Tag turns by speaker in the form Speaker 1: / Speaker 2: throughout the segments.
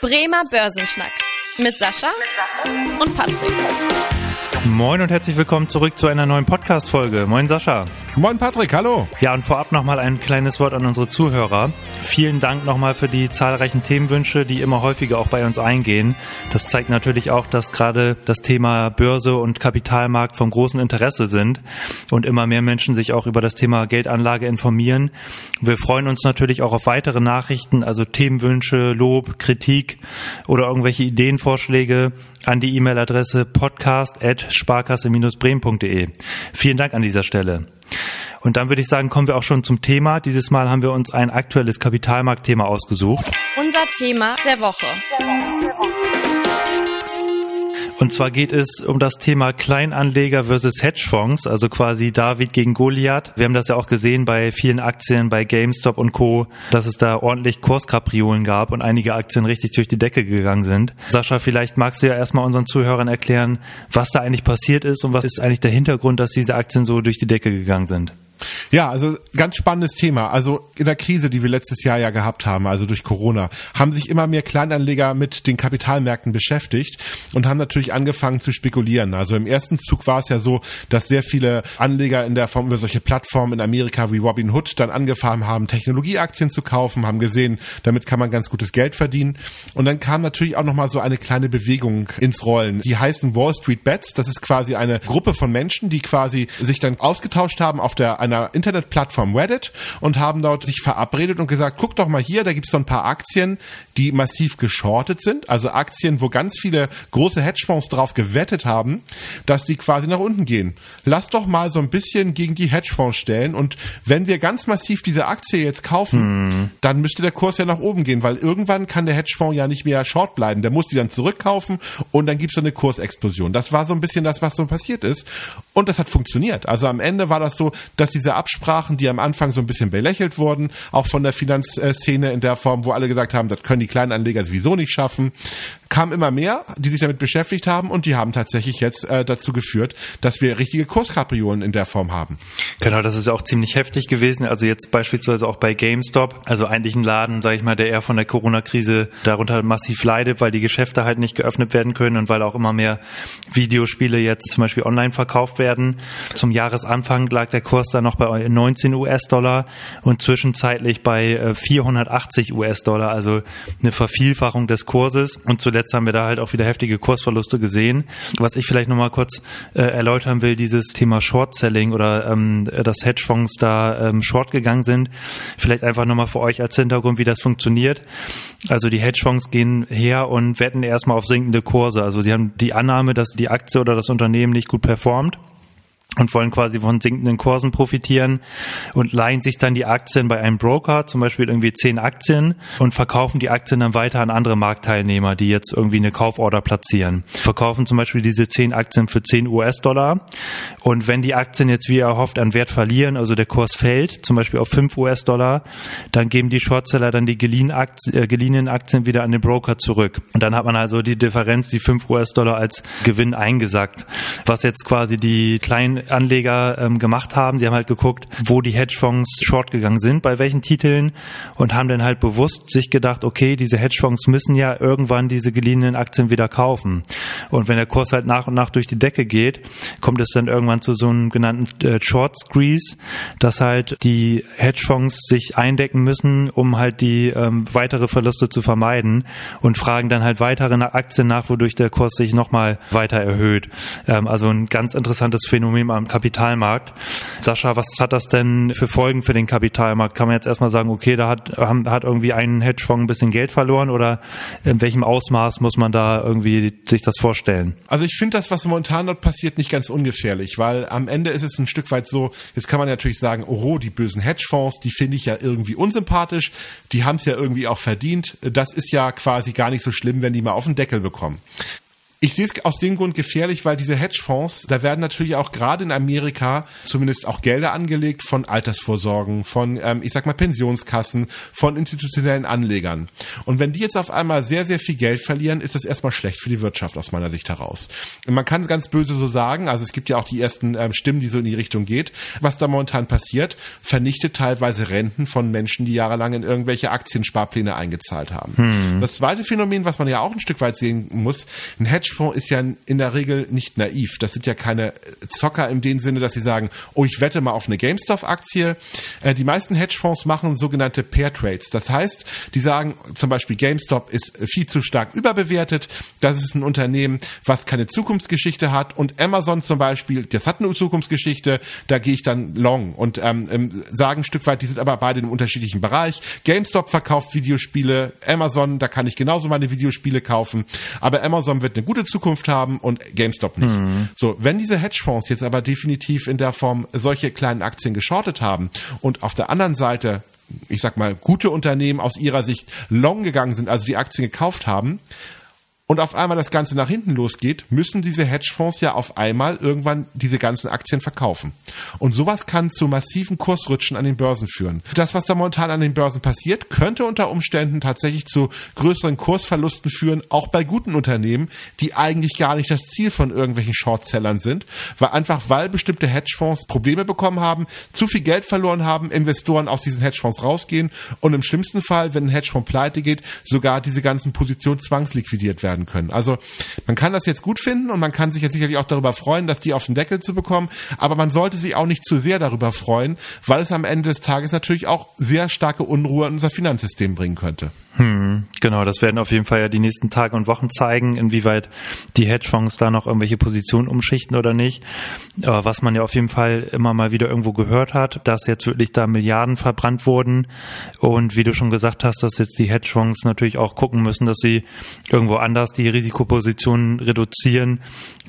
Speaker 1: Bremer Börsenschnack mit Sascha und Patrick.
Speaker 2: Moin und herzlich willkommen zurück zu einer neuen Podcast-Folge. Moin Sascha.
Speaker 3: Moin Patrick, hallo.
Speaker 2: Ja, und vorab nochmal ein kleines Wort an unsere Zuhörer. Vielen Dank nochmal für die zahlreichen Themenwünsche, die immer häufiger auch bei uns eingehen. Das zeigt natürlich auch, dass gerade das Thema Börse und Kapitalmarkt vom großen Interesse sind und immer mehr Menschen sich auch über das Thema Geldanlage informieren. Wir freuen uns natürlich auch auf weitere Nachrichten, also Themenwünsche, Lob, Kritik oder irgendwelche Ideenvorschläge an die E-Mail-Adresse podcast.sparkasse-bremen.de. Vielen Dank an dieser Stelle. Und dann würde ich sagen, kommen wir auch schon zum Thema. Dieses Mal haben wir uns ein aktuelles Kapitalmarktthema ausgesucht.
Speaker 1: Unser Thema der Woche.
Speaker 2: Und zwar geht es um das Thema Kleinanleger versus Hedgefonds, also quasi David gegen Goliath. Wir haben das ja auch gesehen bei vielen Aktien, bei GameStop und Co., dass es da ordentlich Kurskapriolen gab und einige Aktien richtig durch die Decke gegangen sind. Sascha, vielleicht magst du ja erstmal unseren Zuhörern erklären, was da eigentlich passiert ist und was ist eigentlich der Hintergrund, dass diese Aktien so durch die Decke gegangen sind.
Speaker 3: Ja, also ganz spannendes Thema. Also in der Krise, die wir letztes Jahr ja gehabt haben, also durch Corona, haben sich immer mehr Kleinanleger mit den Kapitalmärkten beschäftigt und haben natürlich angefangen zu spekulieren. Also im ersten Zug war es ja so, dass sehr viele Anleger in der Form über solche Plattformen in Amerika wie Robinhood dann angefangen haben, Technologieaktien zu kaufen, haben gesehen, damit kann man ganz gutes Geld verdienen. Und dann kam natürlich auch nochmal so eine kleine Bewegung ins Rollen. Die heißen Wall Street Bets. Das ist quasi eine Gruppe von Menschen, die quasi sich dann ausgetauscht haben auf der einer Internetplattform Reddit und haben dort sich verabredet und gesagt, guck doch mal hier, da gibt's so ein paar Aktien, die massiv geschortet sind, also Aktien, wo ganz viele große Hedgefonds drauf gewettet haben, dass die quasi nach unten gehen. Lass doch mal so ein bisschen gegen die Hedgefonds stellen und wenn wir ganz massiv diese Aktie jetzt kaufen, hm. dann müsste der Kurs ja nach oben gehen, weil irgendwann kann der Hedgefonds ja nicht mehr short bleiben. Der muss die dann zurückkaufen und dann gibt's so eine Kursexplosion. Das war so ein bisschen das, was so passiert ist und das hat funktioniert. Also am Ende war das so, dass diese Absprachen, die am Anfang so ein bisschen belächelt wurden, auch von der Finanzszene in der Form, wo alle gesagt haben, das können die Kleinanleger sowieso nicht schaffen, kam immer mehr, die sich damit beschäftigt haben und die haben tatsächlich jetzt äh, dazu geführt, dass wir richtige Kurskapriolen in der Form haben.
Speaker 2: Genau, das ist auch ziemlich heftig gewesen. Also jetzt beispielsweise auch bei GameStop, also eigentlich ein Laden, sage ich mal, der eher von der Corona-Krise darunter massiv leidet, weil die Geschäfte halt nicht geöffnet werden können und weil auch immer mehr Videospiele jetzt zum Beispiel online verkauft werden. Zum Jahresanfang lag der Kurs dann noch bei 19 US-Dollar und zwischenzeitlich bei 480 äh, US-Dollar, also eine Vervielfachung des Kurses. Und zuletzt zuletzt haben wir da halt auch wieder heftige Kursverluste gesehen. Was ich vielleicht nochmal kurz äh, erläutern will, dieses Thema Short-Selling oder ähm, dass Hedgefonds da ähm, short gegangen sind. Vielleicht einfach nochmal für euch als Hintergrund, wie das funktioniert. Also die Hedgefonds gehen her und wetten erstmal auf sinkende Kurse. Also sie haben die Annahme, dass die Aktie oder das Unternehmen nicht gut performt und wollen quasi von sinkenden Kursen profitieren und leihen sich dann die Aktien bei einem Broker, zum Beispiel irgendwie zehn Aktien und verkaufen die Aktien dann weiter an andere Marktteilnehmer, die jetzt irgendwie eine Kauforder platzieren. Verkaufen zum Beispiel diese zehn Aktien für 10 US-Dollar und wenn die Aktien jetzt wie erhofft an Wert verlieren, also der Kurs fällt, zum Beispiel auf 5 US-Dollar, dann geben die Shortseller dann die geliehenen Aktien, äh, geliehenen Aktien wieder an den Broker zurück. Und dann hat man also die Differenz, die 5 US-Dollar als Gewinn eingesackt. Was jetzt quasi die kleinen Anleger ähm, gemacht haben. Sie haben halt geguckt, wo die Hedgefonds short gegangen sind, bei welchen Titeln und haben dann halt bewusst sich gedacht, okay, diese Hedgefonds müssen ja irgendwann diese geliehenen Aktien wieder kaufen. Und wenn der Kurs halt nach und nach durch die Decke geht, kommt es dann irgendwann zu so einem genannten äh, Short Squeeze, dass halt die Hedgefonds sich eindecken müssen, um halt die ähm, weitere Verluste zu vermeiden und fragen dann halt weitere Aktien nach, wodurch der Kurs sich nochmal weiter erhöht. Ähm, also ein ganz interessantes Phänomen am Kapitalmarkt. Sascha, was hat das denn für Folgen für den Kapitalmarkt? Kann man jetzt erstmal sagen, okay, da hat, hat irgendwie ein Hedgefonds ein bisschen Geld verloren oder in welchem Ausmaß muss man da irgendwie sich das vorstellen?
Speaker 3: Also ich finde das, was momentan dort passiert, nicht ganz ungefährlich, weil am Ende ist es ein Stück weit so, jetzt kann man natürlich sagen, oh, die bösen Hedgefonds, die finde ich ja irgendwie unsympathisch, die haben es ja irgendwie auch verdient. Das ist ja quasi gar nicht so schlimm, wenn die mal auf den Deckel bekommen. Ich sehe es aus dem Grund gefährlich, weil diese Hedgefonds, da werden natürlich auch gerade in Amerika zumindest auch Gelder angelegt von Altersvorsorgen, von, ähm, ich sag mal, Pensionskassen, von institutionellen Anlegern. Und wenn die jetzt auf einmal sehr, sehr viel Geld verlieren, ist das erstmal schlecht für die Wirtschaft aus meiner Sicht heraus. Und man kann es ganz böse so sagen, also es gibt ja auch die ersten ähm, Stimmen, die so in die Richtung geht. Was da momentan passiert, vernichtet teilweise Renten von Menschen, die jahrelang in irgendwelche Aktiensparpläne eingezahlt haben. Hm. Das zweite Phänomen, was man ja auch ein Stück weit sehen muss, ein Hedge Hedgefonds ist ja in der Regel nicht naiv. Das sind ja keine Zocker in dem Sinne, dass sie sagen, oh, ich wette mal auf eine GameStop-Aktie. Äh, die meisten Hedgefonds machen sogenannte Pair Trades. Das heißt, die sagen zum Beispiel, GameStop ist viel zu stark überbewertet. Das ist ein Unternehmen, was keine Zukunftsgeschichte hat. Und Amazon zum Beispiel, das hat eine Zukunftsgeschichte. Da gehe ich dann long und ähm, ähm sagen ein Stück weit, die sind aber beide einem unterschiedlichen Bereich. GameStop verkauft Videospiele. Amazon, da kann ich genauso meine Videospiele kaufen. Aber Amazon wird eine gute gute Zukunft haben und GameStop nicht. Mhm. So, wenn diese Hedgefonds jetzt aber definitiv in der Form solche kleinen Aktien geschortet haben und auf der anderen Seite ich sag mal, gute Unternehmen aus ihrer Sicht long gegangen sind, also die Aktien gekauft haben, und auf einmal das Ganze nach hinten losgeht, müssen diese Hedgefonds ja auf einmal irgendwann diese ganzen Aktien verkaufen. Und sowas kann zu massiven Kursrutschen an den Börsen führen. Das, was da momentan an den Börsen passiert, könnte unter Umständen tatsächlich zu größeren Kursverlusten führen, auch bei guten Unternehmen, die eigentlich gar nicht das Ziel von irgendwelchen Shortsellern sind, weil einfach weil bestimmte Hedgefonds Probleme bekommen haben, zu viel Geld verloren haben, Investoren aus diesen Hedgefonds rausgehen und im schlimmsten Fall, wenn ein Hedgefonds pleite geht, sogar diese ganzen Positionen zwangsliquidiert werden werden können. Also man kann das jetzt gut finden und man kann sich jetzt sicherlich auch darüber freuen, dass die auf den Deckel zu bekommen, aber man sollte sich auch nicht zu sehr darüber freuen, weil es am Ende des Tages natürlich auch sehr starke Unruhe in unser Finanzsystem bringen könnte.
Speaker 2: Hm, genau, das werden auf jeden Fall ja die nächsten Tage und Wochen zeigen, inwieweit die Hedgefonds da noch irgendwelche Positionen umschichten oder nicht. Aber was man ja auf jeden Fall immer mal wieder irgendwo gehört hat, dass jetzt wirklich da Milliarden verbrannt wurden und wie du schon gesagt hast, dass jetzt die Hedgefonds natürlich auch gucken müssen, dass sie irgendwo anders die Risikopositionen reduzieren,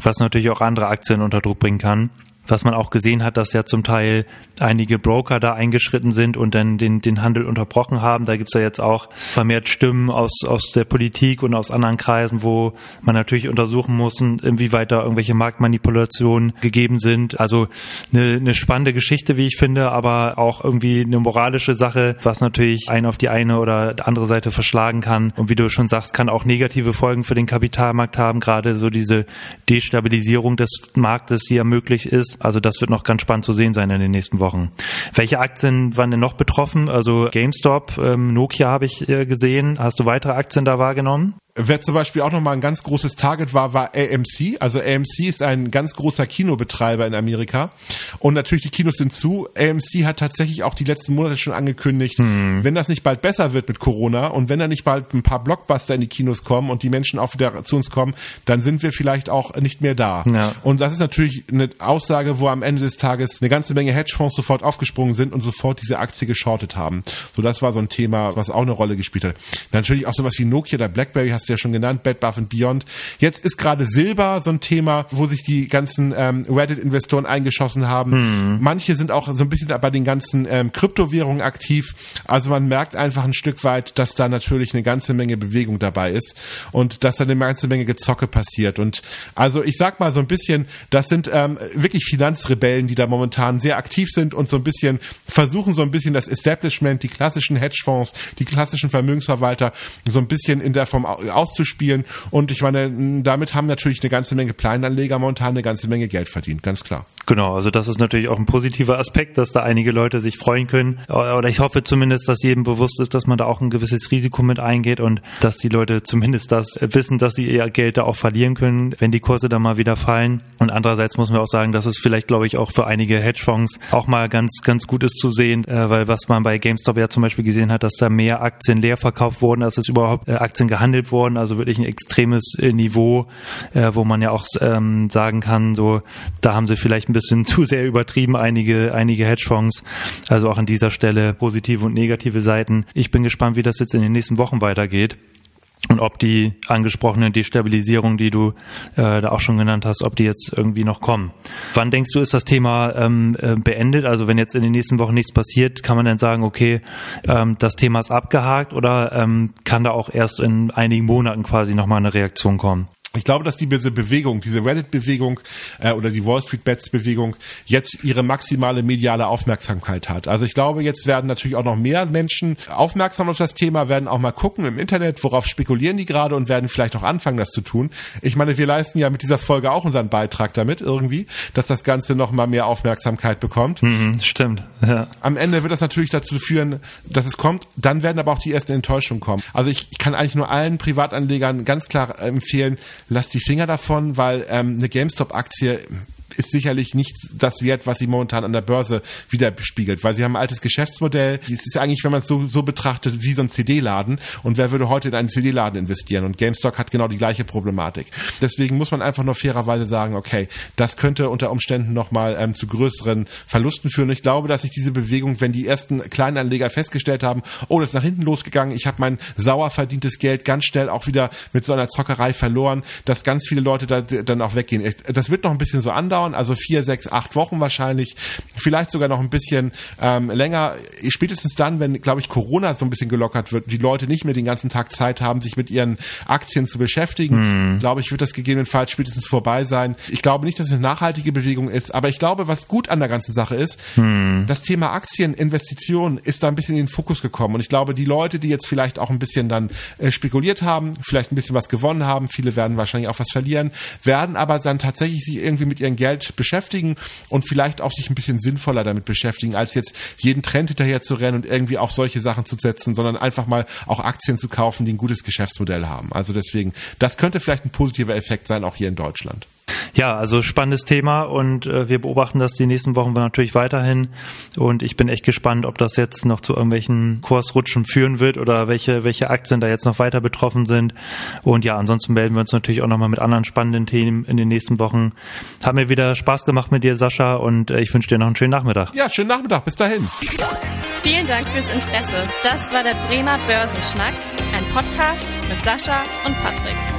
Speaker 2: was natürlich auch andere Aktien unter Druck bringen kann was man auch gesehen hat, dass ja zum Teil einige Broker da eingeschritten sind und dann den, den Handel unterbrochen haben. Da gibt's ja jetzt auch vermehrt Stimmen aus, aus der Politik und aus anderen Kreisen, wo man natürlich untersuchen muss, inwieweit da irgendwelche Marktmanipulationen gegeben sind. Also eine, eine spannende Geschichte, wie ich finde, aber auch irgendwie eine moralische Sache, was natürlich einen auf die eine oder andere Seite verschlagen kann. Und wie du schon sagst, kann auch negative Folgen für den Kapitalmarkt haben, gerade so diese Destabilisierung des Marktes, die ja möglich ist also das wird noch ganz spannend zu sehen sein in den nächsten Wochen. Welche Aktien waren denn noch betroffen? Also GameStop, ähm, Nokia habe ich äh, gesehen. Hast du weitere Aktien da wahrgenommen?
Speaker 3: Wer zum Beispiel auch nochmal ein ganz großes Target war, war AMC. Also AMC ist ein ganz großer Kinobetreiber in Amerika. Und natürlich die Kinos sind zu. AMC hat tatsächlich auch die letzten Monate schon angekündigt, hm. wenn das nicht bald besser wird mit Corona und wenn da nicht bald ein paar Blockbuster in die Kinos kommen und die Menschen auch wieder zu uns kommen, dann sind wir vielleicht auch nicht mehr da. Ja. Und das ist natürlich eine Aussage, wo am Ende des Tages eine ganze Menge Hedgefonds sofort aufgesprungen sind und sofort diese Aktie geschortet haben. So, das war so ein Thema, was auch eine Rolle gespielt hat. Natürlich auch sowas wie Nokia, der Blackberry hast ja schon genannt, Bed Bath Beyond. Jetzt ist gerade Silber so ein Thema, wo sich die ganzen ähm, Reddit-Investoren eingeschossen haben. Hm. Manche sind auch so ein bisschen bei den ganzen ähm, Kryptowährungen aktiv. Also man merkt einfach ein Stück weit, dass da natürlich eine ganze Menge Bewegung dabei ist und dass da eine ganze Menge Gezocke passiert. Und also ich sag mal so ein bisschen, das sind ähm, wirklich Finanzrebellen, die da momentan sehr aktiv sind und so ein bisschen versuchen, so ein bisschen das Establishment, die klassischen Hedgefonds, die klassischen Vermögensverwalter so ein bisschen in der Form auszuspielen. Und ich meine, damit haben natürlich eine ganze Menge Kleinanleger momentan eine ganze Menge Geld verdient, ganz klar.
Speaker 2: Genau, also das ist natürlich auch ein positiver Aspekt, dass da einige Leute sich freuen können. Oder ich hoffe zumindest, dass jedem bewusst ist, dass man da auch ein gewisses Risiko mit eingeht und dass die Leute zumindest das wissen, dass sie ihr Geld da auch verlieren können, wenn die Kurse da mal wieder fallen. Und andererseits muss man auch sagen, dass es vielleicht, glaube ich, auch für einige Hedgefonds auch mal ganz, ganz gut ist zu sehen, äh, weil was man bei GameStop ja zum Beispiel gesehen hat, dass da mehr Aktien leer verkauft wurden, als es überhaupt äh, Aktien gehandelt wurden. Also wirklich ein extremes äh, Niveau, wo man ja auch ähm, sagen kann, so, da haben sie vielleicht ein bisschen zu sehr übertrieben, einige, einige Hedgefonds. Also auch an dieser Stelle positive und negative Seiten. Ich bin gespannt, wie das jetzt in den nächsten Wochen weitergeht. Und ob die angesprochene Destabilisierung, die du äh, da auch schon genannt hast, ob die jetzt irgendwie noch kommen. Wann denkst du, ist das Thema ähm, äh, beendet? Also wenn jetzt in den nächsten Wochen nichts passiert, kann man dann sagen, okay, ähm, das Thema ist abgehakt oder ähm, kann da auch erst in einigen Monaten quasi nochmal eine Reaktion kommen?
Speaker 3: Ich glaube, dass diese Bewegung, diese Reddit-Bewegung äh, oder die Wall Street Bets-Bewegung jetzt ihre maximale mediale Aufmerksamkeit hat. Also ich glaube, jetzt werden natürlich auch noch mehr Menschen aufmerksam auf das Thema, werden auch mal gucken im Internet, worauf spekulieren die gerade und werden vielleicht auch anfangen, das zu tun. Ich meine, wir leisten ja mit dieser Folge auch unseren Beitrag damit irgendwie, dass das Ganze noch mal mehr Aufmerksamkeit bekommt.
Speaker 2: Mhm, stimmt. Ja.
Speaker 3: Am Ende wird das natürlich dazu führen, dass es kommt. Dann werden aber auch die ersten Enttäuschungen kommen. Also ich, ich kann eigentlich nur allen Privatanlegern ganz klar empfehlen, lasst die Finger davon, weil ähm, eine GameStop-Aktie ist sicherlich nicht das wert, was sie momentan an der Börse widerspiegelt, weil sie haben ein altes Geschäftsmodell. Es ist eigentlich, wenn man es so, so betrachtet, wie so ein CD-Laden. Und wer würde heute in einen CD-Laden investieren? Und GameStop hat genau die gleiche Problematik. Deswegen muss man einfach nur fairerweise sagen, okay, das könnte unter Umständen nochmal ähm, zu größeren Verlusten führen. Ich glaube, dass sich diese Bewegung, wenn die ersten Kleinanleger festgestellt haben, oh, das ist nach hinten losgegangen, ich habe mein sauer verdientes Geld ganz schnell auch wieder mit so einer Zockerei verloren, dass ganz viele Leute da, dann auch weggehen. Das wird noch ein bisschen so andauern dauern, also vier, sechs, acht Wochen wahrscheinlich, vielleicht sogar noch ein bisschen ähm, länger. Spätestens dann, wenn, glaube ich, Corona so ein bisschen gelockert wird, die Leute nicht mehr den ganzen Tag Zeit haben, sich mit ihren Aktien zu beschäftigen, mhm. glaube ich, wird das gegebenenfalls spätestens vorbei sein. Ich glaube nicht, dass es eine nachhaltige Bewegung ist, aber ich glaube, was gut an der ganzen Sache ist, mhm. das Thema Aktieninvestitionen ist da ein bisschen in den Fokus gekommen. Und ich glaube, die Leute, die jetzt vielleicht auch ein bisschen dann äh, spekuliert haben, vielleicht ein bisschen was gewonnen haben, viele werden wahrscheinlich auch was verlieren, werden aber dann tatsächlich sich irgendwie mit ihrem Geld Geld beschäftigen und vielleicht auch sich ein bisschen sinnvoller damit beschäftigen, als jetzt jeden Trend hinterher zu rennen und irgendwie auf solche Sachen zu setzen, sondern einfach mal auch Aktien zu kaufen, die ein gutes Geschäftsmodell haben. Also deswegen, das könnte vielleicht ein positiver Effekt sein, auch hier in Deutschland.
Speaker 2: Ja, also spannendes Thema und äh, wir beobachten das die nächsten Wochen natürlich weiterhin und ich bin echt gespannt, ob das jetzt noch zu irgendwelchen Kursrutschen führen wird oder welche welche Aktien da jetzt noch weiter betroffen sind. Und ja, ansonsten melden wir uns natürlich auch nochmal mit anderen spannenden Themen in den nächsten Wochen. Hat mir wieder Spaß gemacht mit dir, Sascha, und äh, ich wünsche dir noch einen schönen Nachmittag.
Speaker 3: Ja, schönen Nachmittag. Bis dahin.
Speaker 1: Vielen Dank fürs Interesse. Das war der Bremer Börsenschnack, ein Podcast mit Sascha und Patrick.